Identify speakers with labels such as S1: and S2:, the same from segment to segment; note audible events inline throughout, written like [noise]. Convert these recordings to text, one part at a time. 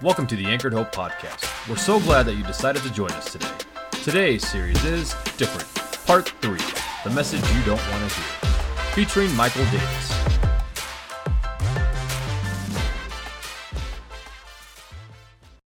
S1: Welcome to the Anchored Hope Podcast. We're so glad that you decided to join us today. Today's series is Different, Part 3 The Message You Don't Want to Hear, featuring Michael Davis.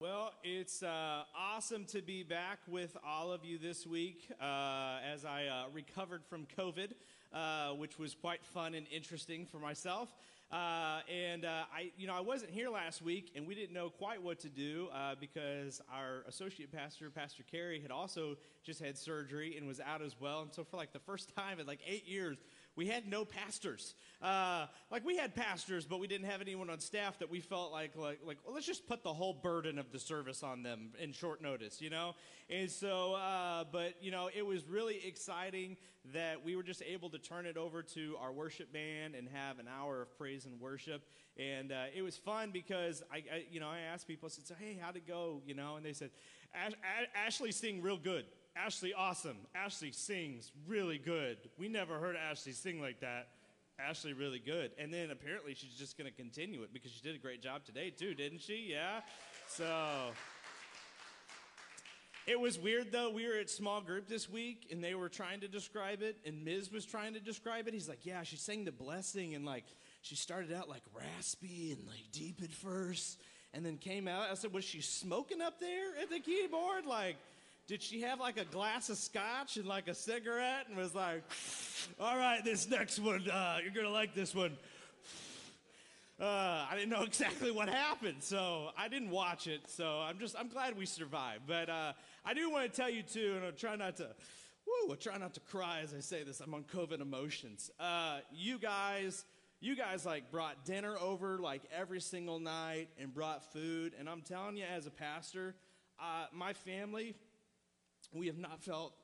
S2: Well, it's uh, awesome to be back with all of you this week uh, as I uh, recovered from COVID, uh, which was quite fun and interesting for myself. Uh, and uh, I, you know, I wasn't here last week, and we didn't know quite what to do because our associate pastor, Pastor Carey, had also just had surgery and was out as well. And so, for like the first time in like eight years, we had no pastors. Uh, like we had pastors, but we didn't have anyone on staff that we felt like like like well, let's just put the whole burden of the service on them in short notice, you know. And so, uh, but you know, it was really exciting that we were just able to turn it over to our worship band and have an hour of praise and worship. And uh, it was fun because I, I, you know, I asked people, I said, "Hey, how'd it go?" You know, and they said, Ash- "Ashley sing real good." Ashley, awesome. Ashley sings really good. We never heard Ashley sing like that. Ashley, really good. And then apparently she's just going to continue it because she did a great job today, too, didn't she? Yeah? So. It was weird though. We were at small group this week and they were trying to describe it, and Miz was trying to describe it. He's like, Yeah, she sang the blessing and like she started out like raspy and like deep at first and then came out. I said, Was she smoking up there at the keyboard? Like, did she have like a glass of scotch and like a cigarette and was like, all right, this next one, uh, you're going to like this one. Uh, I didn't know [laughs] exactly what happened, so I didn't watch it. So I'm just, I'm glad we survived. But uh, I do want to tell you too, and I'll try not to, woo, I'll try not to cry as I say this. I'm on COVID emotions. Uh, you guys, you guys like brought dinner over like every single night and brought food. And I'm telling you, as a pastor, uh, my family, we have not felt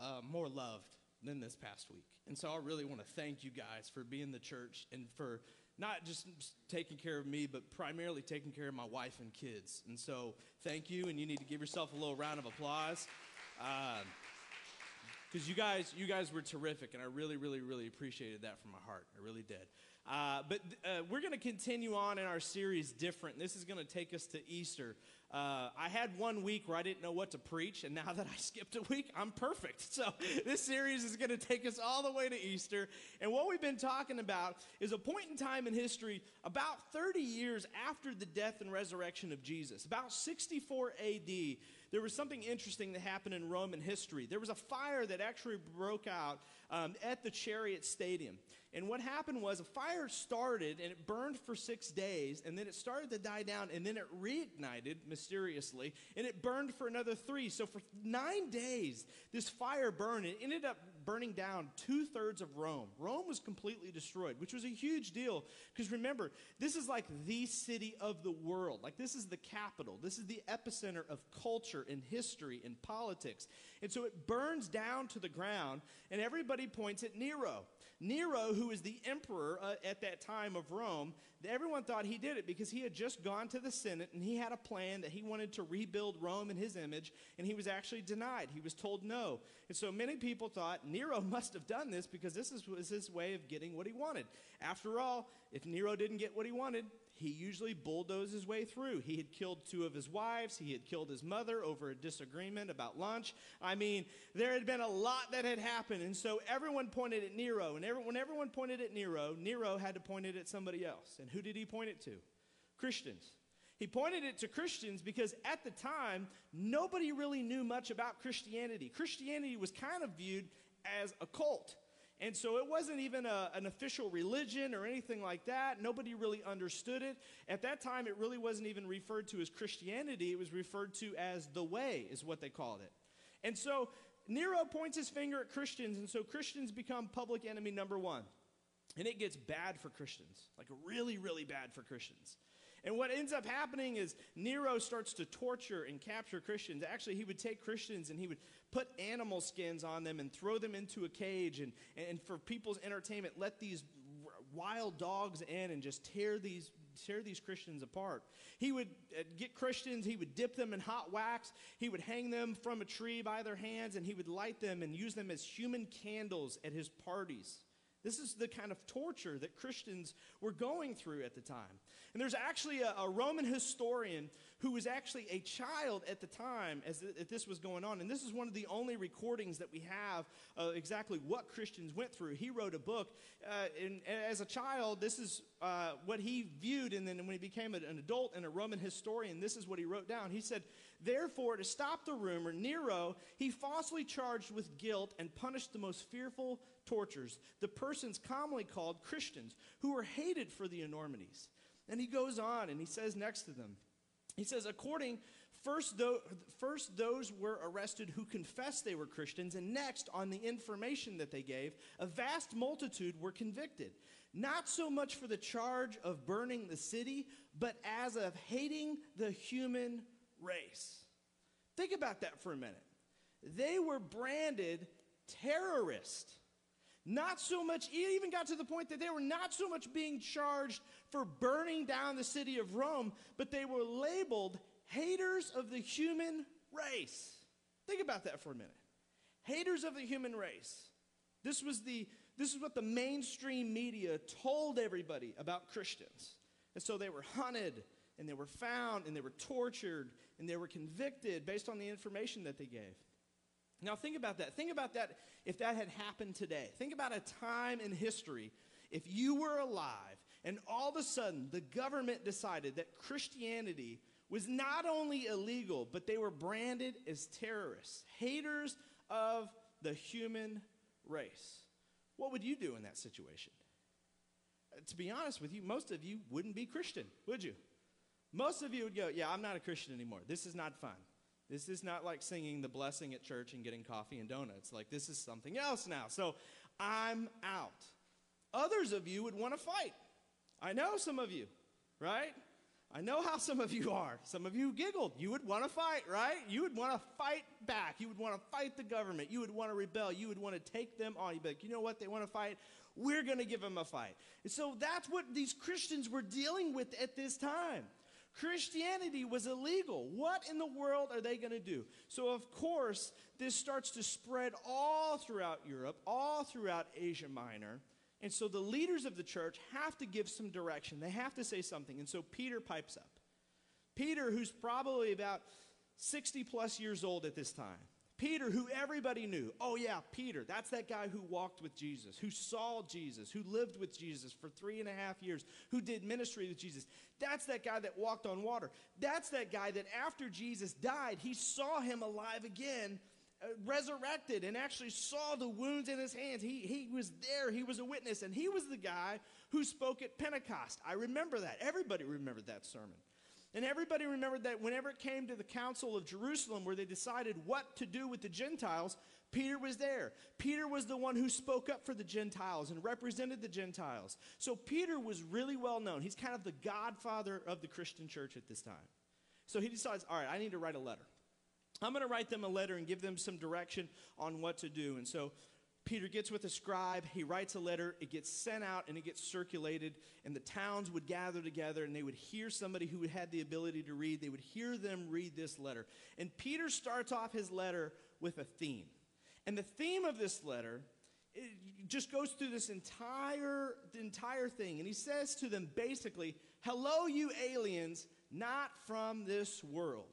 S2: uh, more loved than this past week. And so I really want to thank you guys for being the church and for not just taking care of me, but primarily taking care of my wife and kids. And so thank you, and you need to give yourself a little round of applause. because uh, you guys, you guys were terrific, and I really, really, really appreciated that from my heart. I really did. Uh, but uh, we're going to continue on in our series different. This is going to take us to Easter. Uh, I had one week where I didn't know what to preach, and now [laughs] that I skipped a week, I'm perfect. So, [laughs] this series is going to take us all the way to Easter. And what we've been talking about is a point in time in history about 30 years after the death and resurrection of Jesus, about 64 AD. There was something interesting that happened in Roman history. There was a fire that actually broke out um, at the Chariot Stadium. And what happened was a fire started and it burned for six days, and then it started to die down, and then it reignited mysteriously, and it burned for another three. So for nine days, this fire burned. It ended up burning down two thirds of Rome. Rome was completely destroyed, which was a huge deal because remember, this is like the city of the world. Like, this is the capital, this is the epicenter of culture and history and politics. And so it burns down to the ground, and everybody points at Nero. Nero, who was the emperor uh, at that time of Rome, everyone thought he did it because he had just gone to the Senate and he had a plan that he wanted to rebuild Rome in his image, and he was actually denied. He was told no. And so many people thought Nero [laughs] must have done this because this was his way of getting what he wanted. After all, if Nero didn't get what he wanted, he usually bulldozed his way through. He had killed two of his wives. He had killed his mother over a disagreement about lunch. I mean, there had been a lot that had happened. And so everyone pointed at Nero. And every, when everyone pointed at Nero, Nero had to point it at somebody else. And who did he point it to? Christians. He pointed it to Christians because at the time, nobody really knew much about Christianity. Christianity was kind of viewed as a cult. And so it wasn't even a, an official religion or anything like that. Nobody really understood it. At that time, it really wasn't even referred to as Christianity. It was referred to as the way, is what they called it. And so Nero points his finger at Christians, and so Christians become public enemy number one. And it gets bad for Christians, like really, really bad for Christians. And what ends up happening is Nero starts to torture and capture Christians. Actually, he would take Christians and he would put animal skins on them and throw them into a cage. And, and for people's entertainment, let these wild dogs in and just tear these tear these Christians apart. He would uh, get Christians, he would dip them in hot wax, he would hang them from a tree by their hands, and he would light them and use them as human candles at his parties. This is the kind of torture that Christians were going through at the time. And there's actually a, a Roman historian who was actually a child at the time as th- this was going on. And this is one of the only recordings that we have of exactly what Christians went through. He wrote a book. Uh, and as a child, this is uh, what he viewed. And then when he became an adult and a Roman historian, this is what he wrote down. He said, Therefore, to stop the rumor, Nero, he falsely charged with guilt and punished the most fearful tortures the persons commonly called Christians, who were hated for the enormities. And he goes on and he says next to them, he says, according, first, first those were arrested who confessed they were Christians, and next, on the information that they gave, a vast multitude were convicted. Not so much for the charge of burning the city, but as of hating the human race. Think about that for a minute. They were branded terrorists. Not so much, it even got to the point that they were not so much being charged for burning down the city of Rome, but they were labeled haters of the human race. Think about that for a minute. Haters of the human race. This was the this is what the mainstream media told everybody about Christians. And so they were hunted and they were found and they were tortured and they were convicted based on the information that they gave. Now, think about that. Think about that if that had happened today. Think about a time in history if you were alive and all of a sudden the government decided that Christianity was not only illegal, but they were branded as terrorists, haters of the human race. What would you do in that situation? Uh, to be honest with you, most of you wouldn't be Christian, would you? Most of you would go, Yeah, I'm not a Christian anymore. This is not fun. This is not like singing the blessing at church and getting coffee and donuts. Like, this is something else now. So I'm out. Others of you would want to fight. I know some of you, right? I know how some of you are. Some of you giggled. You would want to fight, right? You would want to fight back. You would want to fight the government. You would want to rebel. You would want to take them on. You'd be like, you know what? They want to fight. We're going to give them a fight. And so that's what these Christians were dealing with at this time. Christianity was illegal. What in the world are they going to do? So, of course, this starts to spread all throughout Europe, all throughout Asia Minor. And so the leaders of the church have to give some direction. They have to say something. And so Peter pipes up. Peter, who's probably about 60 plus years old at this time, Peter, who everybody knew. Oh, yeah, Peter. That's that guy who walked with Jesus, who saw Jesus, who lived with Jesus for three and a half years, who did ministry with Jesus. That's that guy that walked on water. That's that guy that after Jesus died, he saw him alive again, uh, resurrected, and actually saw the wounds in his hands. He, he was there, he was a witness, and he was the guy who spoke at Pentecost. I remember that. Everybody remembered that sermon. And everybody remembered that whenever it came to the Council of Jerusalem, where they decided what to do with the Gentiles, Peter was there. Peter was the one who spoke up for the Gentiles and represented the Gentiles. So Peter was really well known. He's kind of the godfather of the Christian church at this time. So he decides, all right, I need to write a letter. I'm going to write them a letter and give them some direction on what to do. And so Peter gets with a scribe, he writes a letter, it gets sent out and it gets circulated, and the towns would gather together and they would hear somebody who had the ability to read. They would hear them read this letter. And Peter starts off his letter with a theme. And the theme of this letter just goes through this entire, entire thing. And he says to them basically, Hello, you aliens, not from this world.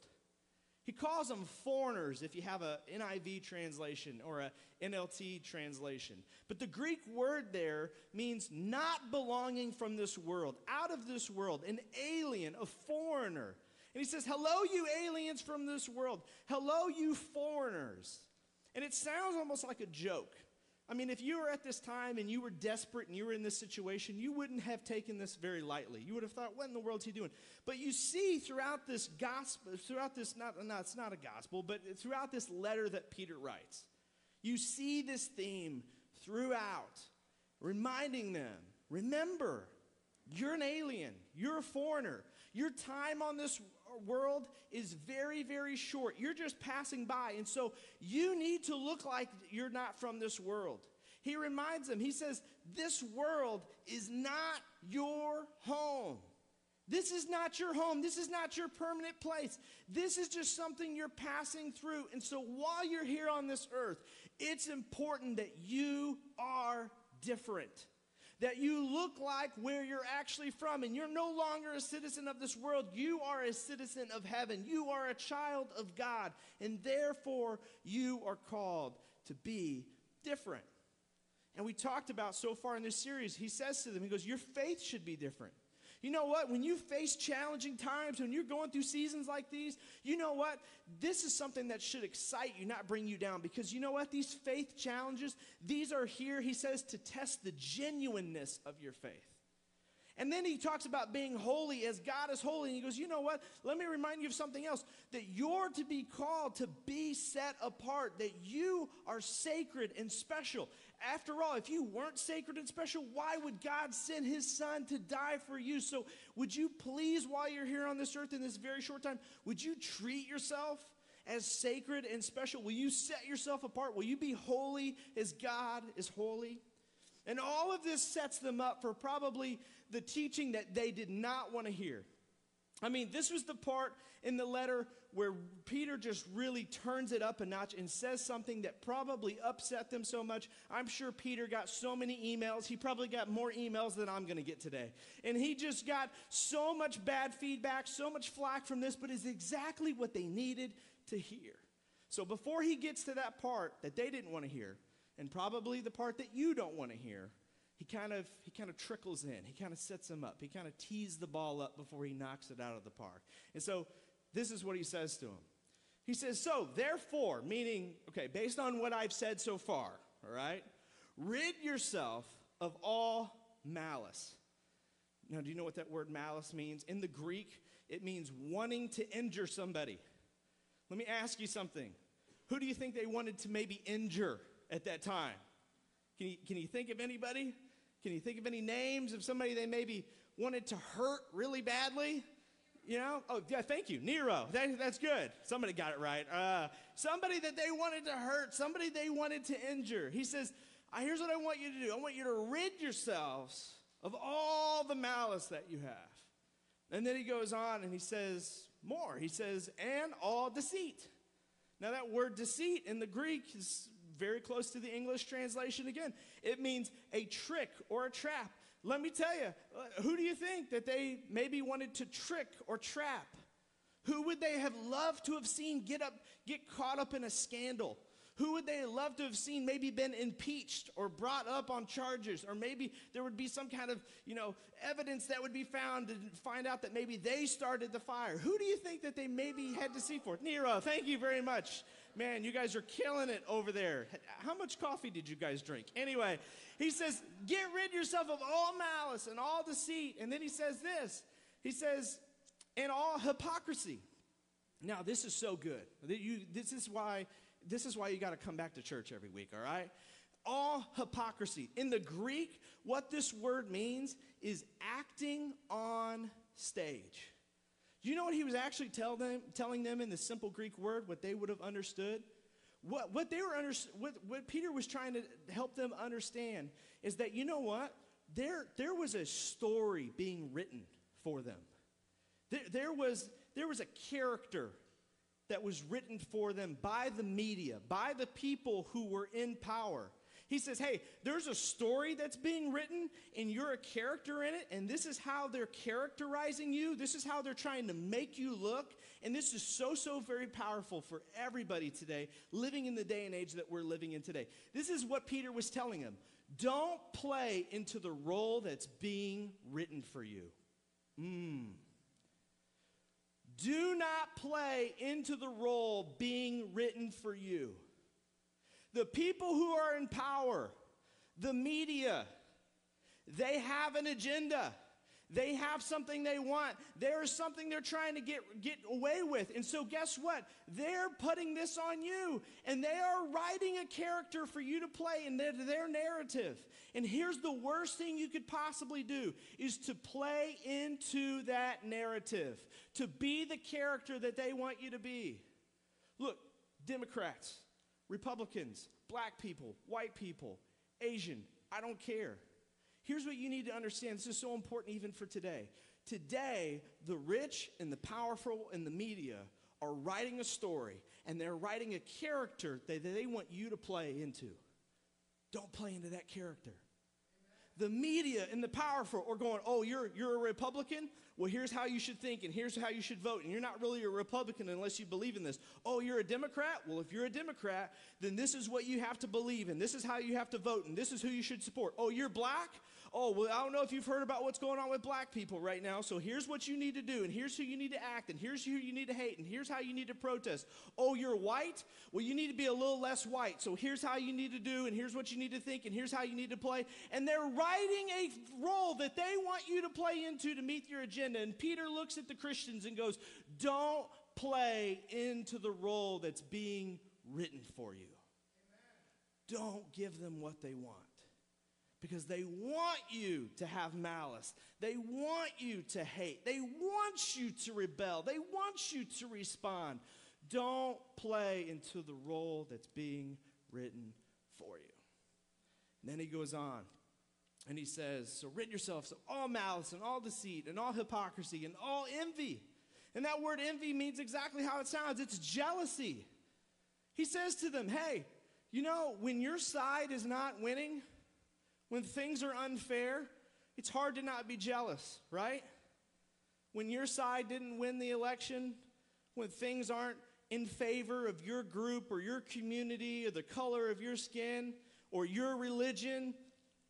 S2: He calls them foreigners if you have a NIV translation or a NLT translation. But the Greek word there means not belonging from this world, out of this world, an alien, a foreigner. And he says, Hello, you aliens from this world. Hello, you foreigners. And it sounds almost like a joke. I mean, if you were at this time and you were desperate and you were in this situation, you wouldn't have taken this very lightly. You would have thought, what in the world is he doing? But you see throughout this gospel, throughout this, not, no, it's not a gospel, but throughout this letter that Peter writes, you see this theme throughout, reminding them remember, you're an alien, you're a foreigner. Your time on this world is very, very short. You're just passing by. And so you need to look like you're not from this world. He reminds them, he says, This world is not your home. This is not your home. This is not your permanent place. This is just something you're passing through. And so while you're here on this earth, it's important that you are different. That you look like where you're actually from, and you're no longer a citizen of this world. You are a citizen of heaven. You are a child of God, and therefore you are called to be different. And we talked about so far in this series, he says to them, he goes, Your faith should be different. You know what? When you face challenging times, when you're going through seasons like these, you know what? This is something that should excite you, not bring you down. Because you know what? These faith challenges, these are here, he says, to test the genuineness of your faith. And then he talks about being holy as God is holy. And he goes, You know what? Let me remind you of something else that you're to be called to be set apart, that you are sacred and special. After all, if you weren't sacred and special, why would God send his son to die for you? So, would you please, while you're here on this earth in this very short time, would you treat yourself as sacred and special? Will you set yourself apart? Will you be holy as God is holy? And all of this sets them up for probably the teaching that they did not want to hear. I mean, this was the part in the letter where Peter just really turns it up a notch and says something that probably upset them so much. I'm sure Peter got so many emails. He probably got more emails than I'm going to get today. And he just got so much bad feedback, so much flack from this, but it's exactly what they needed to hear. So before he gets to that part that they didn't want to hear, and probably the part that you don't want to hear, he kind of he kind of trickles in. He kind of sets him up. He kind of tees the ball up before he knocks it out of the park. And so this is what he says to him. He says, "So therefore, meaning okay, based on what I've said so far, all right, rid yourself of all malice." Now, do you know what that word malice means? In the Greek, it means wanting to injure somebody. Let me ask you something. Who do you think they wanted to maybe injure at that time? Can you, can you think of anybody? Can you think of any names of somebody they maybe wanted to hurt really badly? You know? Oh, yeah, thank you. Nero. That, that's good. Somebody got it right. Uh, somebody that they wanted to hurt, somebody they wanted to injure. He says, Here's what I want you to do I want you to rid yourselves of all the malice that you have. And then he goes on and he says more. He says, And all deceit. Now, that word deceit in the Greek is very close to the English translation again. It means a trick or a trap. Let me tell you, uh, who do you think that they maybe wanted to trick or trap? Who would they have loved to have seen get up, get caught up in a scandal? Who would they love to have seen maybe been impeached or brought up on charges? Or maybe there would be some kind of, you know, evidence that would be found to find out that maybe they started the fire. Who do you think that they maybe had to see for? Nero, thank you very much. Man, you guys are killing it over there. How much coffee did you guys drink? Anyway, he says, Get rid yourself of all malice and all deceit. And then he says this He says, and all hypocrisy. Now, this is so good. You, this is why. This is why you got to come back to church every week, all right? All hypocrisy. In the Greek, what this word means is acting on stage. Do you know what he was actually tell them, telling them in the simple Greek word, what they would have understood? What, what, they were under, what, what Peter was trying to help them understand is that, you know what? There, there was a story being written for them. There, there, was, there was a character that was written for them by the media, by the people who were in power. He says, Hey, there's a story that's being written, and you're a character in it, and this is how they're characterizing you. This is how they're trying to make you look. And this is so, so very powerful for everybody today, living in the day and age that we're living in today. This is what Peter was telling him don't play into the role that's being written for you. Mm. Do not play into the role being written for you. The people who are in power, the media, they have an agenda. They have something they want. There is something they're trying to get, get away with. And so, guess what? They're putting this on you. And they are writing a character for you to play in their, their narrative. And here's the worst thing you could possibly do is to play into that narrative, to be the character that they want you to be. Look, Democrats, Republicans, black people, white people, Asian, I don't care. Here's what you need to understand this is so important even for today. Today, the rich and the powerful and the media are writing a story and they're writing a character that they want you to play into. Don't play into that character. the media and the powerful are going, oh, you're, you're a Republican? Well, here's how you should think, and here's how you should vote. And you're not really a Republican unless you believe in this. Oh, you're a Democrat? Well, if you're a Democrat, then this is what you have to believe, and this is how you have to vote, and this is who you should support. Oh, you're black? Oh, well, I don't know if you've heard about what's going on with black people right now, so here's what you need to do, and here's who you need to act, and here's who you need to hate, and here's how you need to protest. Oh, you're white? Well, you need to be a little less white, so here's how you need to do, and here's what you need to think, and here's how you need to play. And they're writing a role that they want you to play into to meet your agenda. And Peter looks at the Christians and goes, Don't play into the role that's being written for you. Don't give them what they want because they want you to have malice. They want you to hate. They want you to rebel. They want you to respond. Don't play into the role that's being written for you. And then he goes on and he says, So rid yourselves of all malice and all deceit and all hypocrisy and all envy. And that word envy means exactly how it sounds it's jealousy. He says to them, Hey, you know, when your side is not winning, when things are unfair, it's hard to not be jealous, right? When your side didn't win the election, when things aren't in favor of your group or your community or the color of your skin or your religion,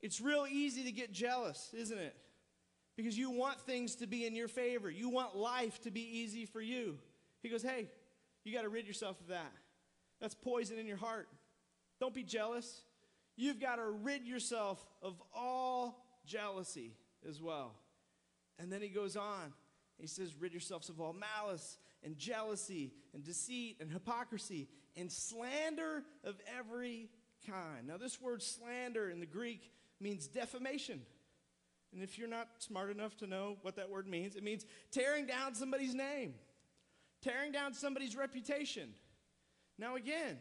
S2: it's real easy to get jealous, isn't it? Because you want things to be in your favor. You want life to be easy for you. He goes, Hey, you got to rid yourself of that. That's poison in your heart. Don't be jealous. You've got to rid yourself of all jealousy as well. And then he goes on. He says, Rid yourselves of all malice and jealousy and deceit and hypocrisy and slander of every kind. Now, this word slander in the Greek means defamation. And if you're not smart enough to know what that word means, it means tearing down somebody's name, tearing down somebody's reputation. Now, again,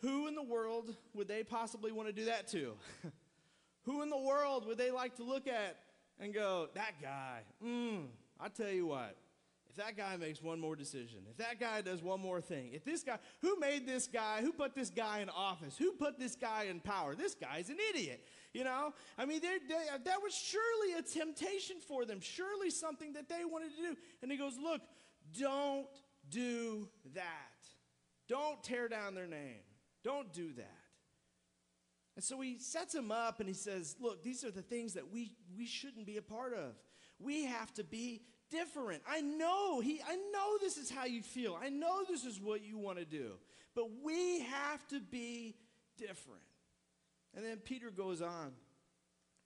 S2: who in the world would they possibly want to do that to? [laughs] Who in the world would they like to look at and go, that guy, mm, I tell you what, if that guy makes one more decision, if that guy does one more thing, if this guy, who made this guy, who put this guy in office, who put this guy in power, this guy's an idiot. You know, I mean, they, that was surely a temptation for them, surely something that they wanted to do. And he goes, Look, don't do that. Don't tear down their name. Don't do that. And so he sets him up and he says, Look, these are the things that we, we shouldn't be a part of. We have to be different. I know he I know this is how you feel. I know this is what you want to do. But we have to be different. And then Peter goes on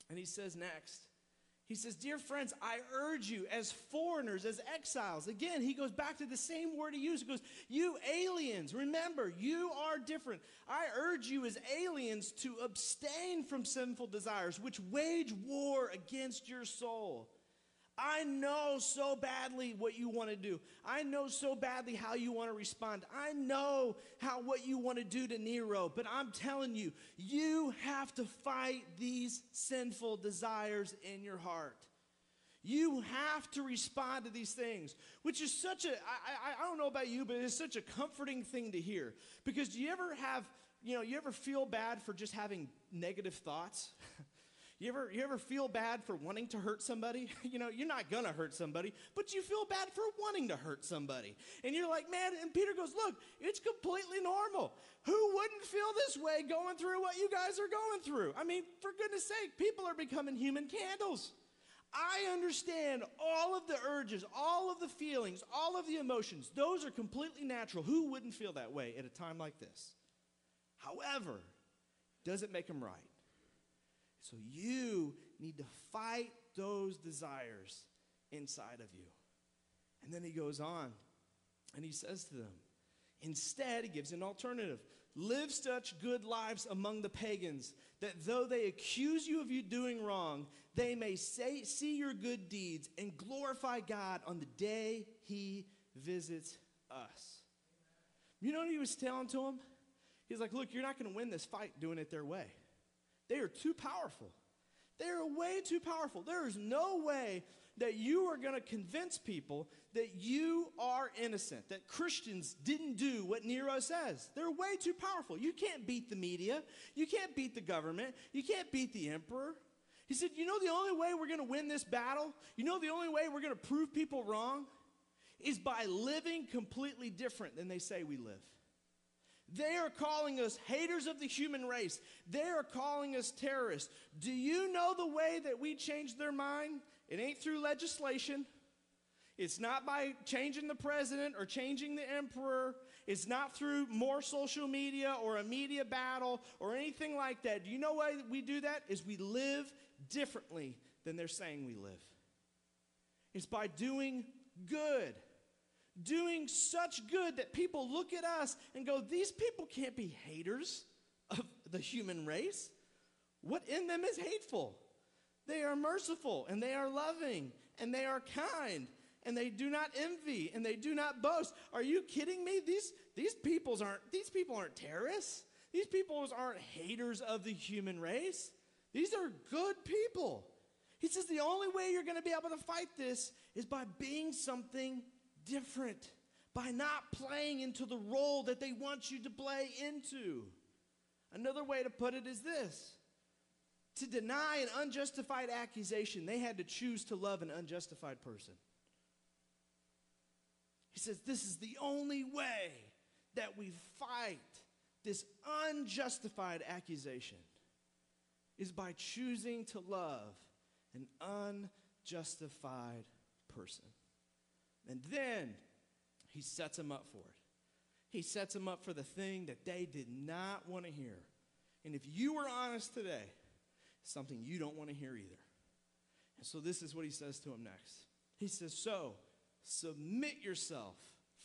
S2: and he says next, he says, Dear friends, I urge you as foreigners, as exiles. Again, he goes back to the same word he used. He goes, You aliens, remember, you are different. I urge you as aliens to abstain from sinful desires, which wage war against your soul. I know so badly what you want to do. I know so badly how you want to respond. I know how what you want to do to Nero, but I'm telling you, you have to fight these sinful desires in your heart. You have to respond to these things, which is such a, I, I, I don't know about you, but it's such a comforting thing to hear. Because do you ever have, you know, you ever feel bad for just having negative thoughts? [laughs] You ever, you ever feel bad for wanting to hurt somebody? [laughs] You know, you're not gonna hurt somebody, but you feel bad for wanting to hurt somebody. And you're like, man, and Peter goes, look, it's completely normal. Who wouldn't feel this way going through what you guys are going through? I mean, for goodness sake, people are becoming human candles. I understand all of the urges, all of the feelings, all of the emotions. Those are completely natural. Who wouldn't feel that way at a time like this? However, does it make them right? So you need to fight those desires inside of you. And then he goes on and he says to them, instead, he gives an alternative live such good lives among the pagans that though they accuse you of you doing wrong, they may say, see your good deeds and glorify God on the day he visits us. You know what he was telling to them? He's like, look, you're not going to win this fight doing it their way. They are too powerful. They are way too powerful. There is no way that you are going to convince people that you are innocent, that Christians didn't do what Nero says. They're way too powerful. You can't beat the media. You can't beat the government. You can't beat the emperor. He said, You know, the only way we're going to win this battle, you know, the only way we're going to prove people wrong is by living completely different than they say we live. They are calling us haters of the human race. They are calling us terrorists. Do you know the way that we change their mind? It ain't through legislation. It's not by changing the president or changing the emperor. It's not through more social media or a media battle or anything like that. Do you know why we do that? Is we live differently than they're saying we live. It's by doing good. Doing such good that people look at us and go, These people can't be haters of the human race. What in them is hateful? They are merciful and they are loving and they are kind and they do not envy and they do not boast. Are you kidding me? These, these, peoples aren't, these people aren't terrorists. These people aren't haters of the human race. These are good people. He says the only way you're going to be able to fight this is by being something different, by not playing into the role that they want you to play into. Another way to put it is this to deny an unjustified accusation, they had to choose to love an unjustified person. He says, This is the only way that we fight this unjustified accusation is by choosing to love an unjustified person. And then he sets them up for it. He sets them up for the thing that they did not want to hear. And if you were honest today, something you don't want to hear either. And so this is what he says to him next. He says, So submit yourself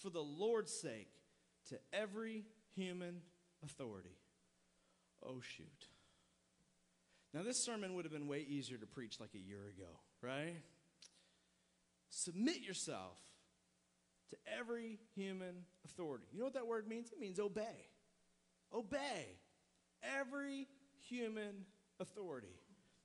S2: for the Lord's sake to every human authority. Oh, shoot. Now, this sermon would have been way easier to preach like a year ago, right? Submit yourself to every human authority. You know what that word means? It means obey. Obey every human authority.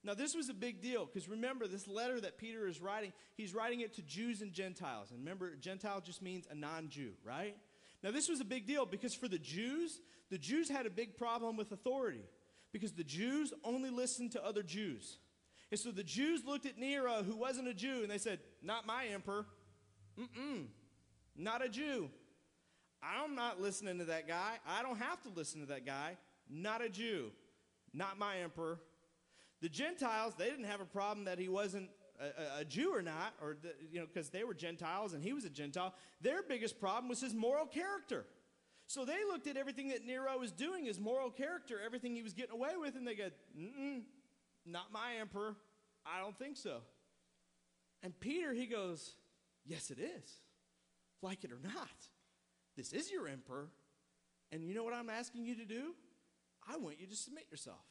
S2: Now, this was a big deal because remember, this letter that Peter is writing, he's writing it to Jews and Gentiles. And remember, Gentile just means a non Jew, right? Now, this was a big deal because for the Jews, the Jews had a big problem with authority because the Jews only listened to other Jews. And so the Jews looked at Nero, who wasn't a Jew, and they said, Not my emperor. Mm-mm. Not a Jew. I'm not listening to that guy. I don't have to listen to that guy. Not a Jew. Not my emperor. The Gentiles, they didn't have a problem that he wasn't a, a Jew or not, or the, you know, because they were Gentiles and he was a Gentile. Their biggest problem was his moral character. So they looked at everything that Nero was doing, his moral character, everything he was getting away with, and they go, mm not my emperor. I don't think so. And Peter, he goes, Yes, it is. Like it or not. This is your emperor. And you know what I'm asking you to do? I want you to submit yourself,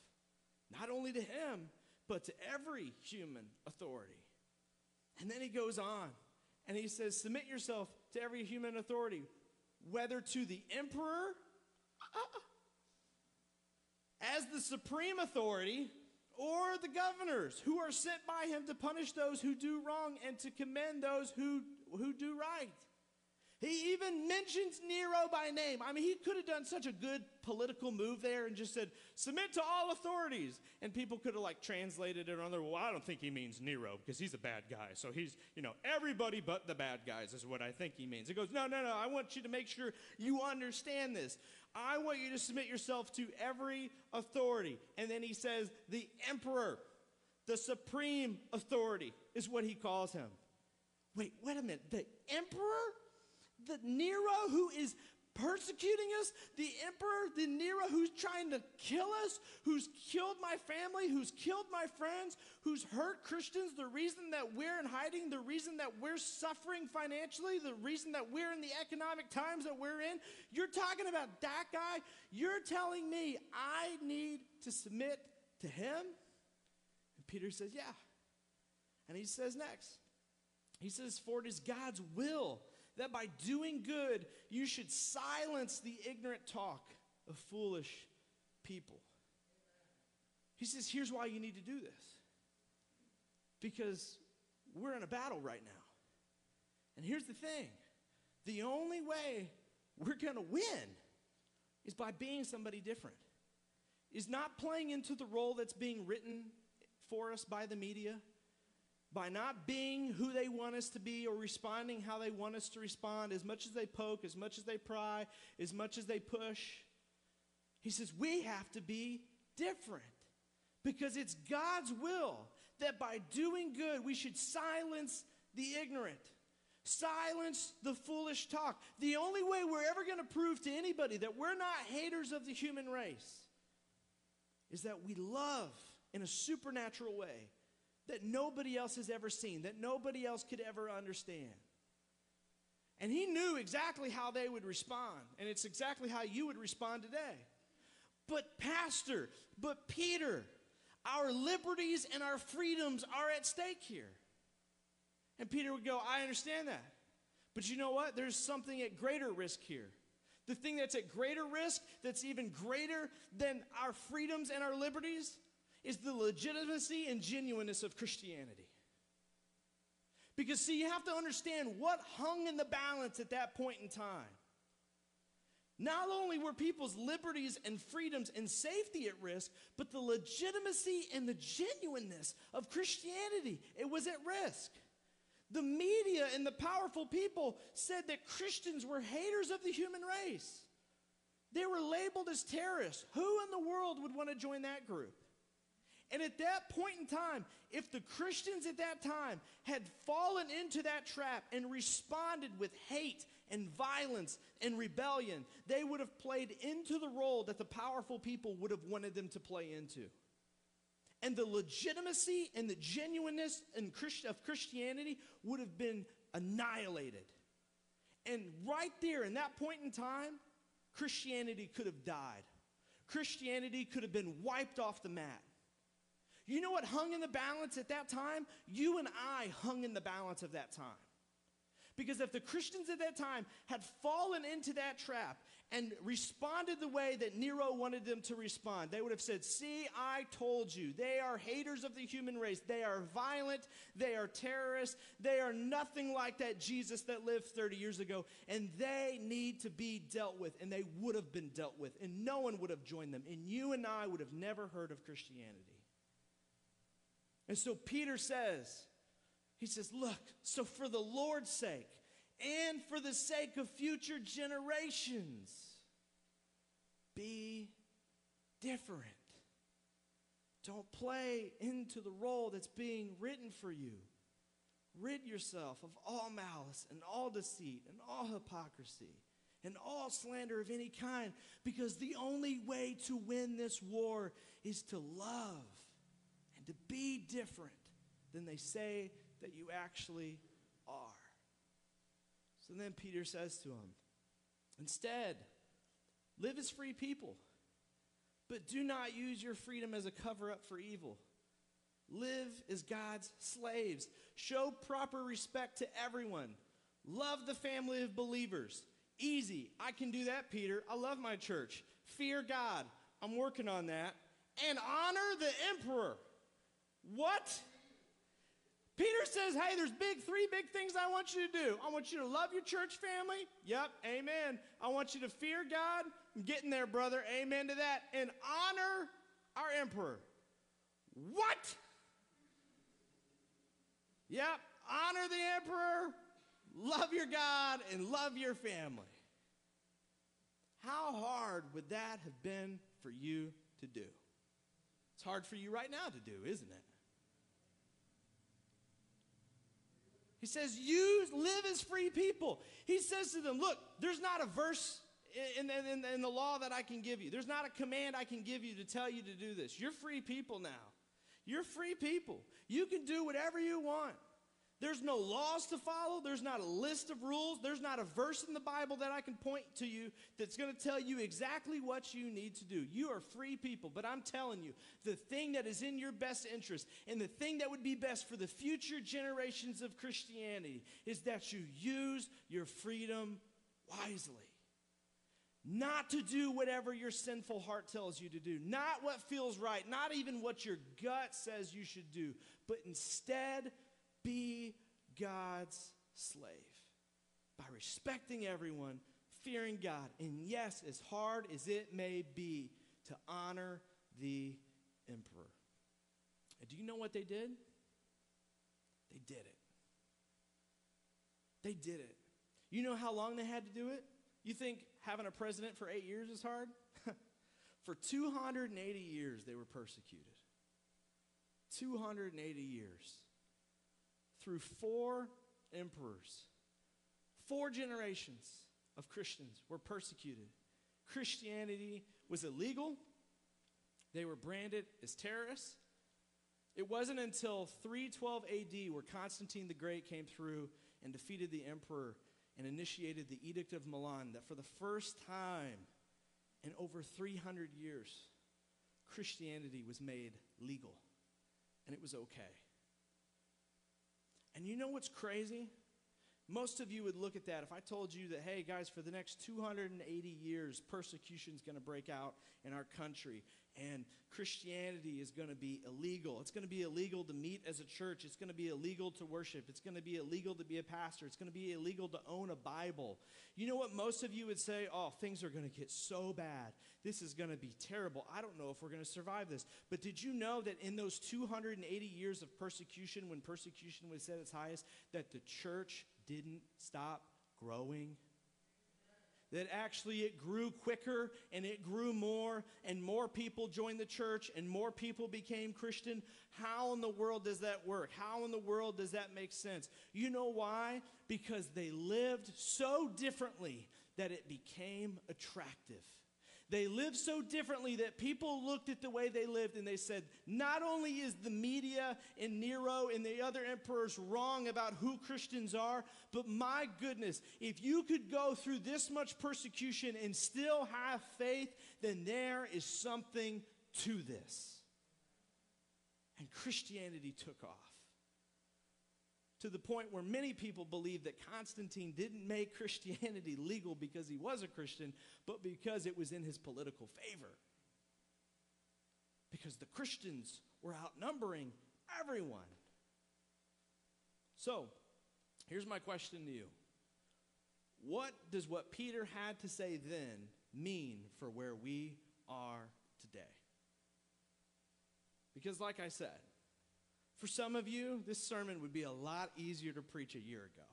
S2: not only to him, but to every human authority. And then he goes on and he says, Submit yourself to every human authority whether to the emperor uh, as the supreme authority or the governors who are sent by him to punish those who do wrong and to commend those who, who do right. He even mentions Nero by name. I mean, he could have done such a good political move there and just said, submit to all authorities. And people could have like translated it on their, well, I don't think he means Nero because he's a bad guy. So he's, you know, everybody but the bad guys is what I think he means. He goes, no, no, no, I want you to make sure you understand this. I want you to submit yourself to every authority. And then he says, the emperor, the supreme authority is what he calls him. Wait, wait a minute. The emperor? The Nero who is persecuting us, the emperor, the Nero who's trying to kill us, who's killed my family, who's killed my friends, who's hurt Christians, the reason that we're in hiding, the reason that we're suffering financially, the reason that we're in the economic times that we're in. You're talking about that guy. You're telling me I need to submit to him? And Peter says, Yeah. And he says next, he says, For it is God's will that by doing good, you should silence the ignorant talk of foolish people. He says, here's why you need to do this. Because we're in a battle right now. And here's the thing the only way we're going to win is by being somebody different, is not playing into the role that's being written for us by the media, by not being who they want us to be or responding how they want us to respond, as much as they poke, as much as they pry, as much as they push. He says, we have to be different because it's God's will that by doing good, we should silence the ignorant, silence the foolish talk. The only way we're ever going to prove to anybody that we're not haters of the human race is that we love in a supernatural way that nobody else has ever seen, that nobody else could ever understand. And he knew exactly how they would respond, and it's exactly how you would respond today. But, Pastor, but Peter, our liberties and our freedoms are at stake here. And Peter would go, I understand that. But you know what? There's something at greater risk here. The thing that's at greater risk, that's even greater than our freedoms and our liberties, is the legitimacy and genuineness of Christianity. Because, see, you have to understand what hung in the balance at that point in time. Not only were people's liberties and freedoms and safety at risk, but the legitimacy and the genuineness of Christianity, it was at risk. The media and the powerful people said that Christians were haters of the human race. They were labeled as terrorists. Who in the world would want to join that group? And at that point in time, if the Christians at that time had fallen into that trap and responded with hate and violence and rebellion, they would have played into the role that the powerful people would have wanted them to play into. And the legitimacy and the genuineness of Christianity would have been annihilated. And right there, in that point in time, Christianity could have died. Christianity could have been wiped off the mat. You know what hung in the balance at that time? You and I hung in the balance of that time. Because if the Christians at that time had fallen into that trap and responded the way that Nero wanted them to respond, they would have said, See, I told you. They are haters of the human race. They are violent. They are terrorists. They are nothing like that Jesus that lived 30 years ago. And they need to be dealt with. And they would have been dealt with. And no one would have joined them. And you and I would have never heard of Christianity. And so Peter says, he says, Look, so for the Lord's sake and for the sake of future generations, be different. Don't play into the role that's being written for you. Rid yourself of all malice and all deceit and all hypocrisy and all slander of any kind, because the only way to win this war is to love and to be different than they say that you actually are. So then Peter says to him, Instead, live as free people, but do not use your freedom as a cover up for evil. Live as God's slaves. Show proper respect to everyone. Love the family of believers. Easy. I can do that, Peter. I love my church. Fear God. I'm working on that. And honor the emperor. What? Peter says, hey, there's big, three big things I want you to do. I want you to love your church family. Yep, amen. I want you to fear God. I'm getting there, brother. Amen to that. And honor our emperor. What? Yep, honor the emperor, love your God, and love your family. How hard would that have been for you to do? It's hard for you right now to do, isn't it? He says, You live as free people. He says to them, Look, there's not a verse in, in, in, the law that I can give you. There's not a command I can give you to tell you to do this. You're free people now. You're free people. You can do whatever you want. There's no laws to follow. There's not a list of rules. There's not a verse in the Bible that I can point to you that's going to tell you exactly what you need to do. You are free people, but I'm telling you, the thing that is in your best interest and the thing that would be best for the future generations of Christianity is that you use your freedom wisely. Not to do whatever your sinful heart tells you to do, not what feels right, not even what your gut says you should do, but instead be God's slave by respecting everyone, fearing God, and yes, as hard as it may be, to honor the emperor. And do you know what they did? They did it. They did it. You know how long they had to do it? You think having a president for eight years is hard? [laughs] for 280 years, they were persecuted. 280 years. Through four emperors, four generations of Christians were persecuted. Christianity was illegal, they were branded as terrorists. It wasn't until 312 AD where Constantine the Great came through and defeated the emperor and initiated the Edict of Milan that for the first time in over 300 years, Christianity was made legal and it was okay. And you know what's crazy? Most of you would look at that if I told you that, hey, guys, for the next 280 years, persecution is going to break out in our country, and Christianity is going to be illegal. It's going to be illegal to meet as a church. It's going to be illegal to worship. It's going to be illegal to be a pastor. It's going to be illegal to own a Bible. You know what most of you would say? Oh, things are going to get so bad. This is going to be terrible. I don't know if we're going to survive this. But did you know that in those 280 years of persecution, when persecution was at its highest, that the church didn't stop growing. That actually it grew quicker and it grew more, and more people joined the church and more people became Christian. How in the world does that work? How in the world does that make sense? You know why? Because they lived so differently that it became attractive. They lived so differently that people looked at the way they lived and they said, not only is the media and Nero and the other emperors wrong about who Christians are, but my goodness, if you could go through this much persecution and still have faith, then there is something to this. And Christianity took off to the point where many people believe that Constantine didn't make [laughs] Christianity legal because he was a Christian, but because it was in his political favor. Because the Christians were outnumbering everyone. So, here's my question to you What does what Peter had to say then mean for where we are today? Because, like I said, for some of you, this sermon would be a lot easier to preach a year ago.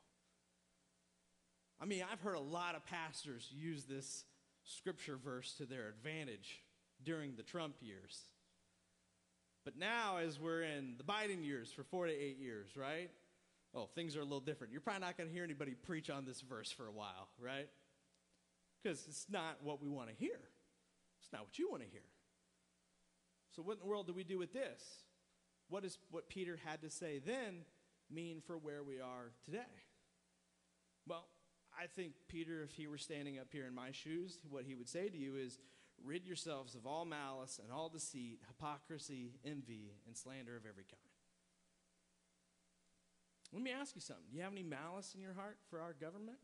S2: I mean, I've heard a lot of pastors use this scripture verse to their advantage during the Trump years. But now, as we're in the Biden years for four to eight years, right? Oh, things are a little different. You're probably not going to hear anybody preach on this verse for a while, right? Because it's not what we want to hear. It's not what you want to hear. So, what in the world do we do with this? What does what Peter had to say then mean for where we are today? Well, I think Peter, if he were standing up here in my shoes, what he would say to you is, Rid yourselves of all malice and all deceit, hypocrisy, envy, and slander of every kind. Let me ask you something. Do you have any malice in your heart for our government?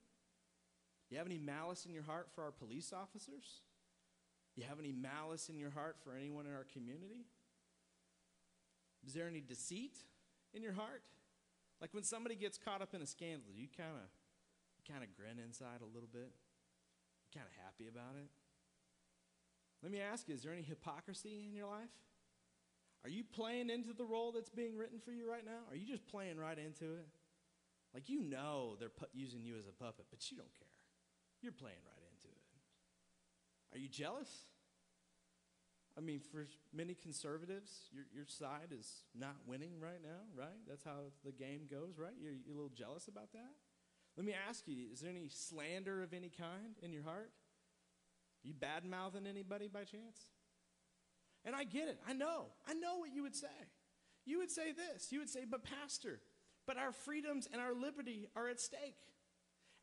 S2: Do you have any malice in your heart for our police officers? Do you have any malice in your heart for anyone in our community? Is there any deceit in your heart? Like when somebody gets caught up in a scandal, do you kind of kind of grin inside a little bit? Kind of happy about it? Let me ask you, is there any hypocrisy in your life? Are you playing into the role that's being written for you right now? Are you just playing right into it? Like you know they're pu- using you as a puppet, but you don't care. You're playing right into it. Are you jealous? I mean, for many conservatives, your, your side is not winning right now, right? That's how the game goes, right? You're, you're a little jealous about that? Let me ask you is there any slander of any kind in your heart? You bad mouthing anybody by chance? And I get it. I know. I know what you would say. You would say this. You would say, but Pastor, but our freedoms and our liberty are at stake.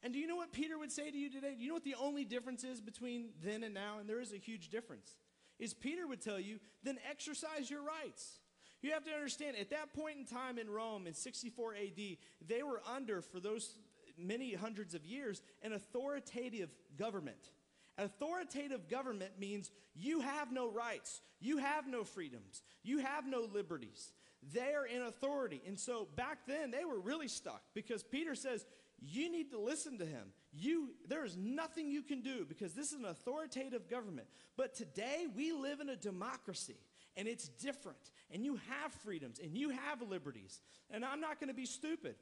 S2: And do you know what Peter would say to you today? Do you know what the only difference is between then and now? And there is a huge difference is Peter would tell you, then exercise your rights. You have to understand, at that point in time in Rome in 64 AD, they were under, for those many hundreds of years, an authoritative government. Authoritative government means you have no rights, you have no freedoms, you have no liberties. They're in authority. And so back then, they were really stuck because Peter says, you need to listen to him. You, there is nothing you can do because this is an authoritative government. But today we live in a democracy. and it's different. And you have freedoms and you have liberties. And I'm not going to be stupid.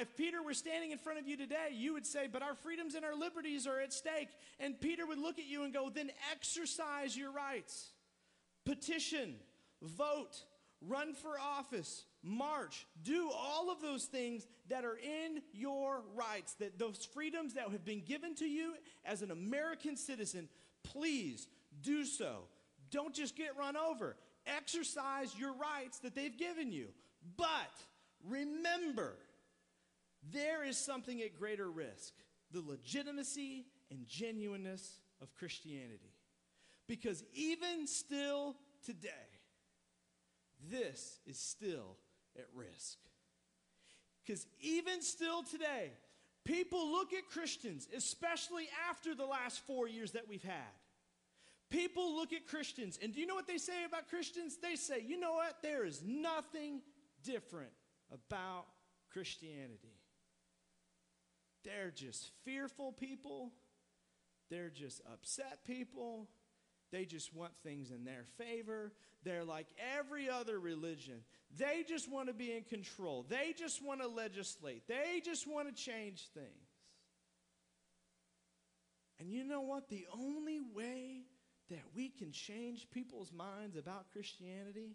S2: If Peter were standing in front of you today, you would say, But our freedoms and our liberties are at stake. And Peter would look at you and go, Then exercise your rights. Petition, vote, run for office, march, do all of those things that are in your rights, that those freedoms that have been given to you as an American citizen, please do so. Don't just get run over. Exercise your rights that they've given you. But remember, there is something at greater risk the legitimacy and genuineness of Christianity. Because even still today, this is still at risk. Because even still today, people look at Christians, especially after the last four years that we've had. People look at Christians, and do you know what they say about Christians? They say, you know what? There is nothing different about Christianity. They're just fearful people. They're just upset people. They just want things in their favor. They're like every other religion. They just want to be in control. They just want to legislate. They just want to change things. And you know what? The only way that we can change people's minds about Christianity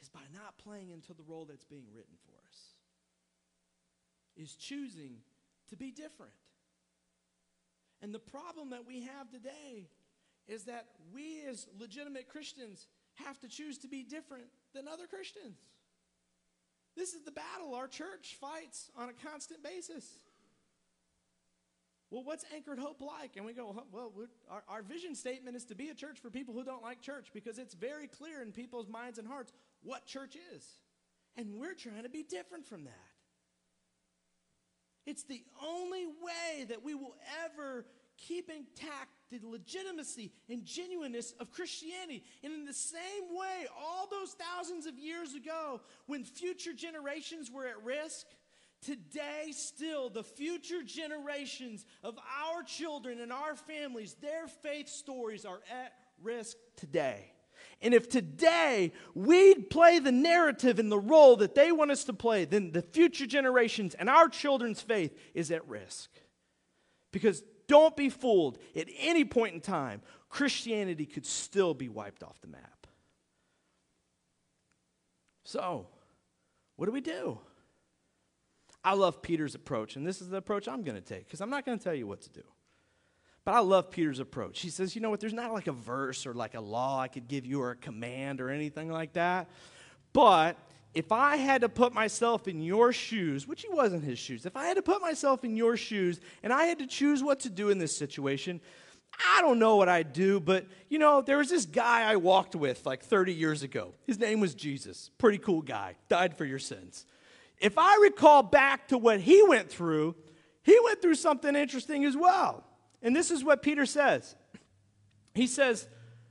S2: is by not playing into the role that's being written for us, is choosing to be different. And the problem that we have today is that we as legitimate Christians have to choose to be different than other Christians. This is the battle our church fights on a constant basis. Well, what's Anchored Hope like? And we go, well, our, our vision statement is to be a church for people who don't like church because it's very clear in people's minds and hearts what church is. And we're trying to be different from that. It's the only way that we will ever keep intact the legitimacy and genuineness of Christianity. And in the same way, all those thousands of years ago, when future generations were at risk, today still, the future generations of our children and our families, their faith stories are at risk today. And if today we'd play the narrative and the role that they want us to play, then the future generations and our children's faith is at risk. Because don't be fooled, at any point in time, Christianity could still be wiped off the map. So, what do we do? I love Peter's approach, and this is the approach I'm going to take because I'm not going to tell you what to do. But I love Peter's approach. He says, you know what, there's not like a verse or like a law I could give you or a command or anything like that. But if I had to put myself in your shoes, which he was in his shoes, if I had to put myself in your shoes and I had to choose what to do in this situation, I don't know what I'd do, but you know, there was this guy I walked with like 30 years ago. His name was Jesus. Pretty cool guy. Died for your sins. If I recall back to what he went through, he went through something interesting as well. And this is what Peter says He says,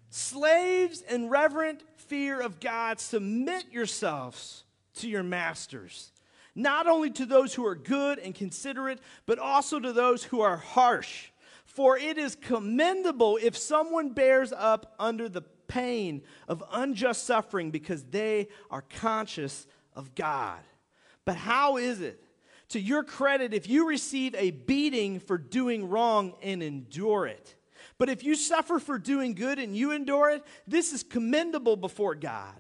S2: Slaves and reverent fear of God, submit yourselves to your masters, not only to those who are good and considerate, but also to those who are harsh. For it is commendable if someone bears up under the pain of unjust suffering because they are conscious of God. But how is it to your credit if you receive a beating for doing wrong and endure it. But if you suffer for doing good and you endure it, this is commendable before God.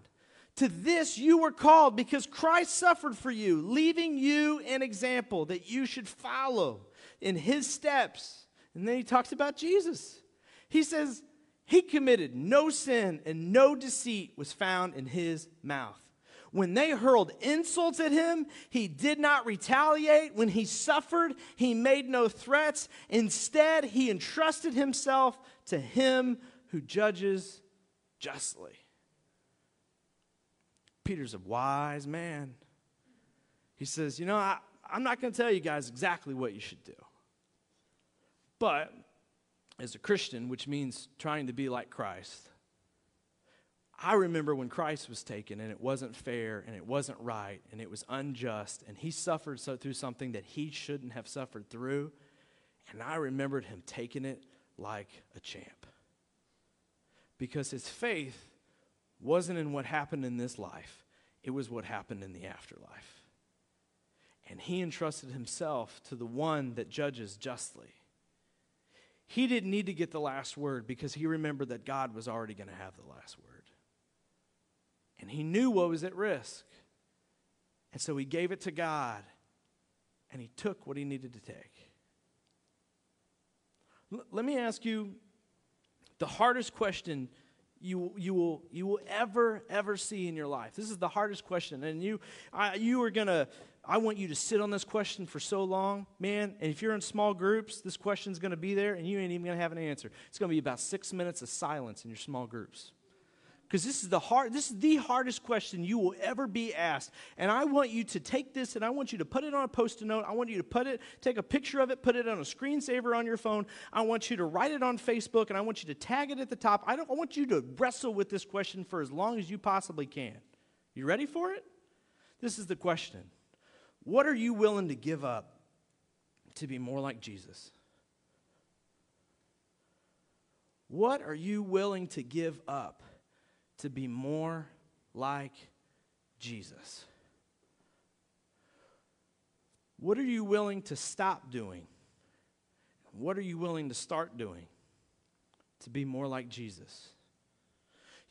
S2: To this you were called because Christ suffered for you, leaving you an example that you should follow in his steps. And then he talks about Jesus. He says, He committed no sin and no deceit was found in his mouth. When they hurled insults at him, he did not retaliate. When he suffered, he made no threats. Instead, he entrusted himself to him who judges justly. Peter's a wise man. He says, You know, I, I'm not going to tell you guys exactly what you should do. But as a Christian, which means trying to be like Christ, I remember when Christ was taken and it wasn't fair and it wasn't right and it was unjust and he suffered so, through something that he shouldn't have suffered through. And I remembered him taking it like a champ. Because his faith wasn't in what happened in this life, it was what happened in the afterlife. And he entrusted himself to the one that judges justly. He didn't need to get the last word because he remembered that God was already going to have the last word. And he knew what was at risk. And so he gave it to God and he took what he needed to take. L- let me ask you the hardest question you, you, will, you will ever, ever see in your life. This is the hardest question. And you, I, you are going to, I want you to sit on this question for so long, man. And if you're in small groups, this question's going to be there and you ain't even going to have an answer. It's going to be about six minutes of silence in your small groups because this is the hard this is the hardest question you will ever be asked. And i want you to take this and i want you to put it on a post-it note. I want you to put it take a picture of it put it on a screensaver on your phone. I want you to write it on facebook and i want you to tag it at the top. I don't I want you to wrestle with this question for as long as you possibly can. You ready for it? This is the question. What are you willing to give up to be more like jesus? What are you willing to give up to be more like Jesus? What are you willing to stop doing? What are you willing to start doing to be more like Jesus?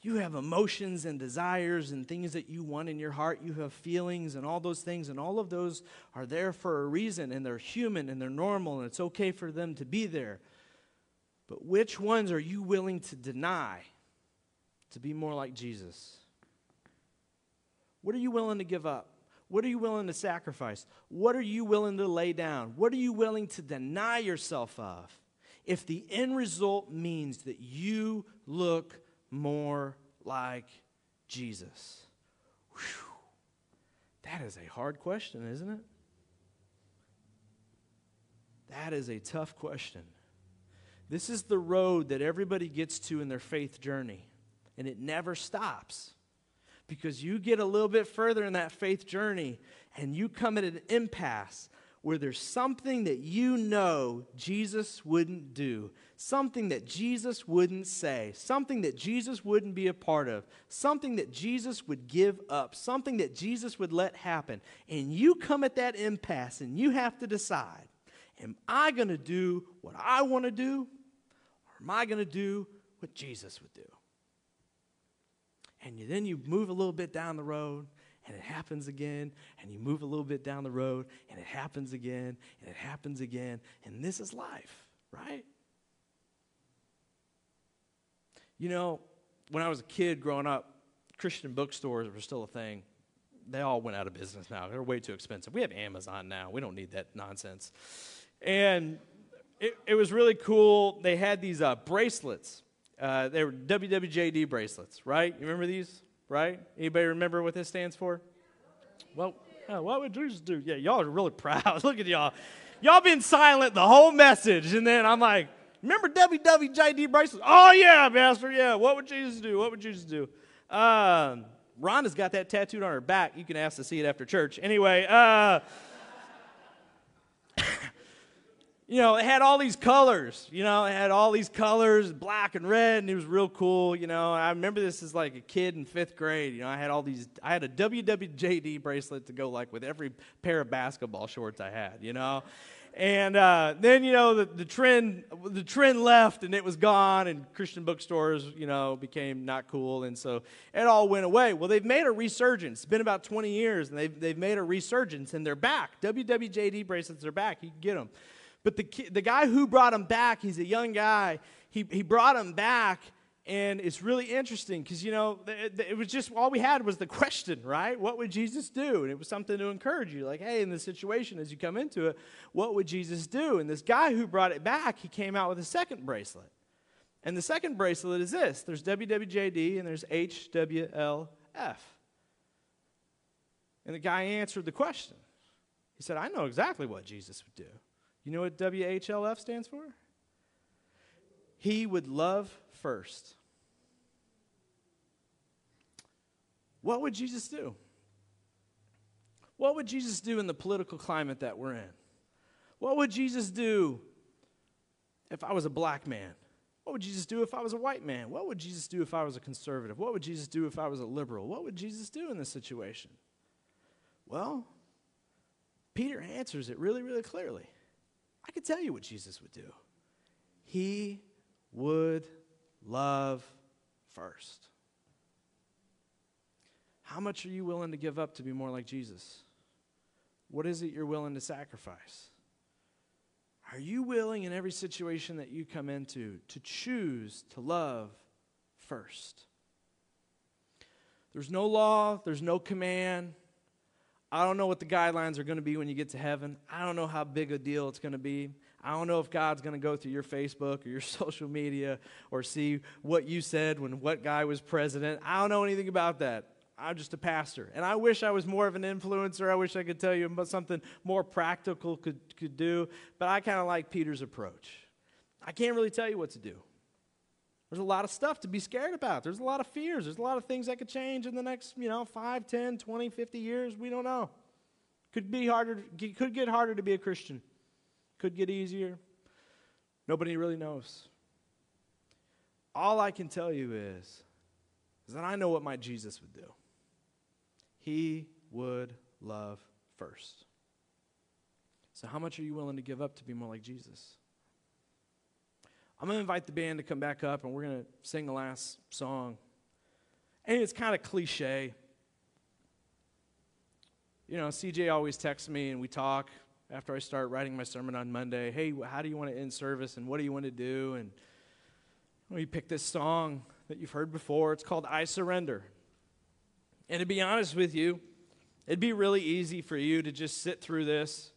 S2: You have emotions and desires and things that you want in your heart. You have feelings and all those things, and all of those are there for a reason, and they're human and they're normal, and it's okay for them to be there. But which ones are you willing to deny to be more like Jesus? What are you willing to give up? What are you willing to sacrifice? What are you willing to lay down? What are you willing to deny yourself of if the end result means that you look more like Jesus? Whew. That is a hard question, isn't it? That is a tough question. This is the road that everybody gets to in their faith journey and it never stops. Because you get a little bit further in that faith journey and you come at an impasse where there's something that you know Jesus wouldn't do, something that Jesus wouldn't say, something that Jesus wouldn't be a part of, something that Jesus would give up, something that Jesus would let happen. And you come at that impasse and you have to decide am I going to do what I want to do or am I going to do what Jesus would do? And you, then you move a little bit down the road and it happens again and you move a little bit down the road and it happens again and it happens again and this is life right? You know when i was a kid growing up christian bookstores were still a thing. They all went out of business now. They're way too expensive. We have amazon now. We don't need that nonsense. And it, it was really cool. They had these uh, bracelets uh, they were WWJD bracelets, right? You remember these, right? Anybody remember what this stands for? Well, what would Jesus do? Yeah, y'all are really [laughs] proud. Look at y'all. Y'all been silent the whole message, and then I'm like, remember WWJD bracelets? Oh yeah, Master. Yeah. What would Jesus do? What would Jesus do? Um, Rhonda's got that tattooed on her back. You can ask to see it after church. Anyway. Uh, you know, it had all these colors. You know, it had all these colors, black and red, and it was real cool. You know, I remember this as like a kid in fifth grade. You know, I had all these. I had a WWJD bracelet to go like with every pair of basketball shorts I had. You know, and uh, then you know the, the trend the trend left and it was gone, and Christian bookstores you know became not cool, and so it all went away. Well, they've made a resurgence. It's been about 20 years, and they've they've made a resurgence, and they're back. WWJD bracelets are back. You can get them. But the, the guy who brought him back, he's a young guy, he, he brought him back, and it's really interesting because, you know, it, it was just all we had was the question, right? What would Jesus do? And it was something to encourage you, like, hey, in this situation, as you come into it, what would Jesus do? And this guy who brought it back, he came out with a second bracelet. And the second bracelet is this there's WWJD and there's HWLF. And the guy answered the question. He said, I know exactly what Jesus would do. You know what WHLF stands for? He would love first. What would Jesus do? What would Jesus do in the political climate that we're in? What would Jesus do if I was a black man? What would Jesus do if I was a white man? What would Jesus do if I was a conservative? What would Jesus do if I was a liberal? What would Jesus do in this situation? Well, Peter answers it really, really clearly. I could tell you what Jesus would do. He would love first. How much are you willing to give up to be more like Jesus? What is it you're willing to sacrifice? Are you willing in every situation that you come into to choose to love first? There's no law, there's no command. I don't know what the guidelines are going to be when you get to heaven. I don't know how big a deal it's going to be. I don't know if God's going to go through your Facebook or your [laughs] social media or see what you said when what guy was president. I don't know anything about that. I'm just a pastor. And I wish I was more of an influencer. I wish I could tell you about something more practical could, could do. But I kind of like Peter's approach. I can't really tell you what to do. There's a lot of stuff to be scared about. There's a lot of fears. There's a lot of things that could change in the next, you know, 5, 10, 20, 50 years. We don't know. Could be harder, could get harder to be a Christian. Could get easier. Nobody really knows. All I can tell you is, is that I know what my Jesus would do he would love first. So, how much are you willing to give up to be more like Jesus? I'm going to invite the band to come back up and we're going to sing the last song. And it's kind of cliche. You know, CJ always texts me and we talk after I start writing my sermon on Monday. Hey, how do you want to end service and what do you want to do? And we pick this song that you've heard before. It's called I Surrender. And to be honest with you, it'd be really easy for you to just sit through this.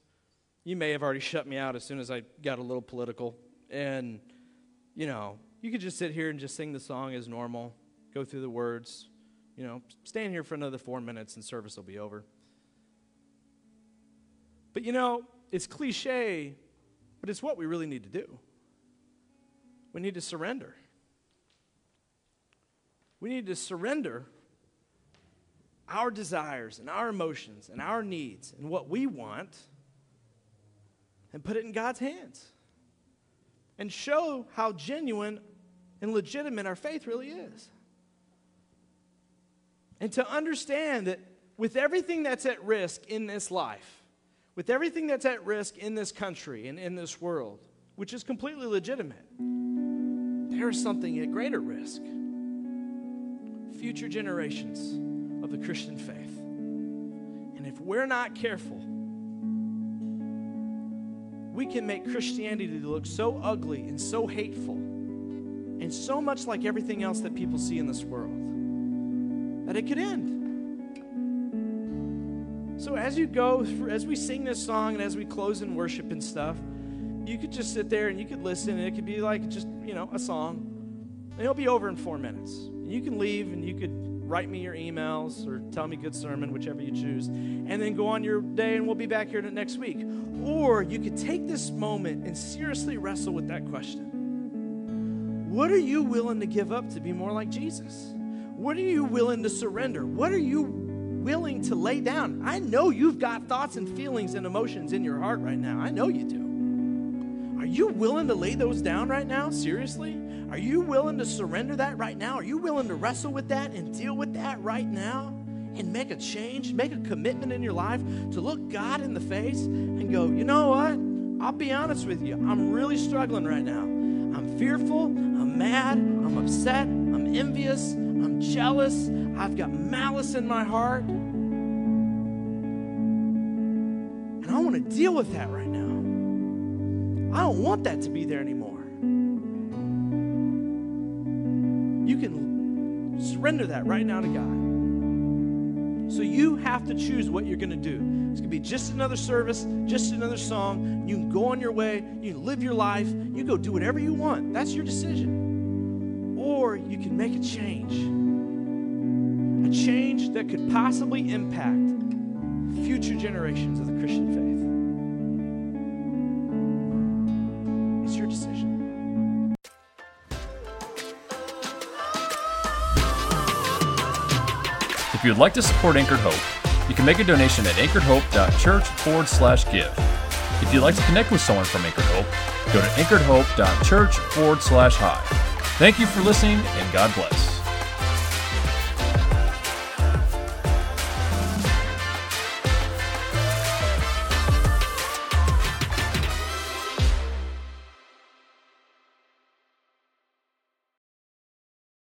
S2: You may have already shut me out as soon as I got a little political. And, you know, you could just sit here and just sing the song as normal, go through the words, you know, stand here for another four minutes and service will be over. But, you know, it's cliche, but it's what we really need to do. We need to surrender. We need to surrender our desires and our emotions and our needs and what we want and put it in God's hands and show how genuine and legitimate our faith really is. And to understand that with everything that's at risk in this life, with everything that's at risk in this country and in this world, which is completely legitimate, there is something at greater risk. Future generations of the Christian faith. And if we're not careful, we can make Christianity look so ugly and so hateful and so much like everything else that people see in this world that it could end. So as you go, as we sing this song and as we close in worship and stuff, you could just sit there and you could listen, and it could be like just, you know, a song. And it'll be over in four minutes. And you can leave and you could write me your emails or tell me good sermon, whichever you choose, and then go on your day and we'll be back here next week. Or you could take this moment and seriously wrestle with that question. What are you willing to give up to be more like Jesus? What are you willing to surrender? What are you willing to lay down? I know you've got thoughts and feelings and emotions in your heart right now. I know you do. You willing to lay those down right now? Seriously? Are you willing to surrender that right now? Are you willing to wrestle with that and deal with that right now? And make a change, make a commitment in your life to look God in the face and go, you know what? I'll be honest with you. I'm really struggling right now. I'm fearful. I'm mad. I'm upset. I'm envious. I'm jealous. I've got malice in my heart. And I want to deal with that right now. I don't want that to be there anymore. You can surrender that right now to God. So you have to choose what you're going to do. It's going to be just another service, just another song. You can go on your way, you can live your life, you go do whatever you want. That's your decision. Or you can make a change. A change that could possibly impact future generations of the Christian faith.
S1: If you'd like to support Anchored Hope, you can make a donation at anchoredhope.church forward slash give. If you'd like to connect with someone from Anchored Hope, go to anchoredhope.church forward slash hi. Thank you for listening, and God bless.